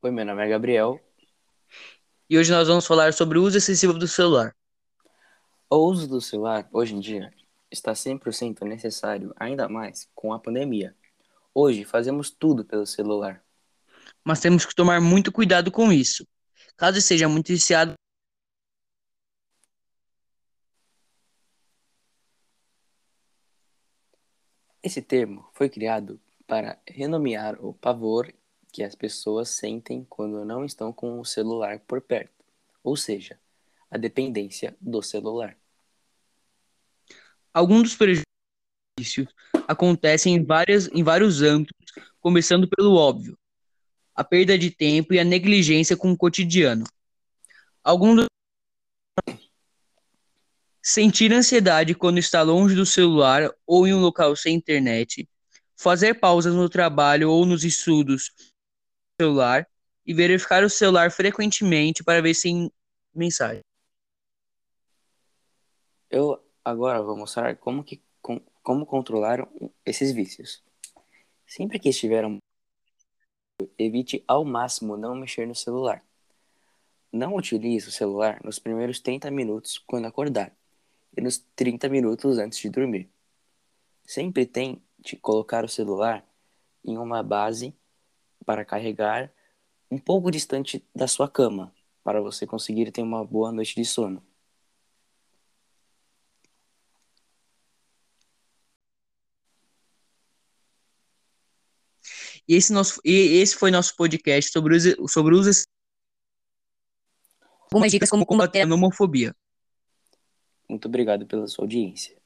Oi, meu nome é Gabriel. E hoje nós vamos falar sobre o uso excessivo do celular. O uso do celular, hoje em dia, está 100% necessário, ainda mais com a pandemia. Hoje fazemos tudo pelo celular. Mas temos que tomar muito cuidado com isso. Caso seja muito viciado, Esse termo foi criado para renomear o pavor que as pessoas sentem quando não estão com o celular por perto, ou seja, a dependência do celular. alguns dos prejuízos acontecem em, várias, em vários âmbitos, começando pelo óbvio, a perda de tempo e a negligência com o cotidiano. Alguns dos... Sentir ansiedade quando está longe do celular ou em um local sem internet, fazer pausas no trabalho ou nos estudos celular e verificar o celular frequentemente para ver se mensagem. Eu agora vou mostrar como, que, com- como controlar esses vícios. Sempre que estiver um- evite ao máximo não mexer no celular. Não utilize o celular nos primeiros 30 minutos quando acordar e nos 30 minutos antes de dormir. Sempre tente colocar o celular em uma base para carregar um pouco distante da sua cama, para você conseguir ter uma boa noite de sono. E esse, nosso, e esse foi nosso podcast sobre, os, sobre o uso. Algumas dicas como combater a homofobia. Muito obrigado pela sua audiência.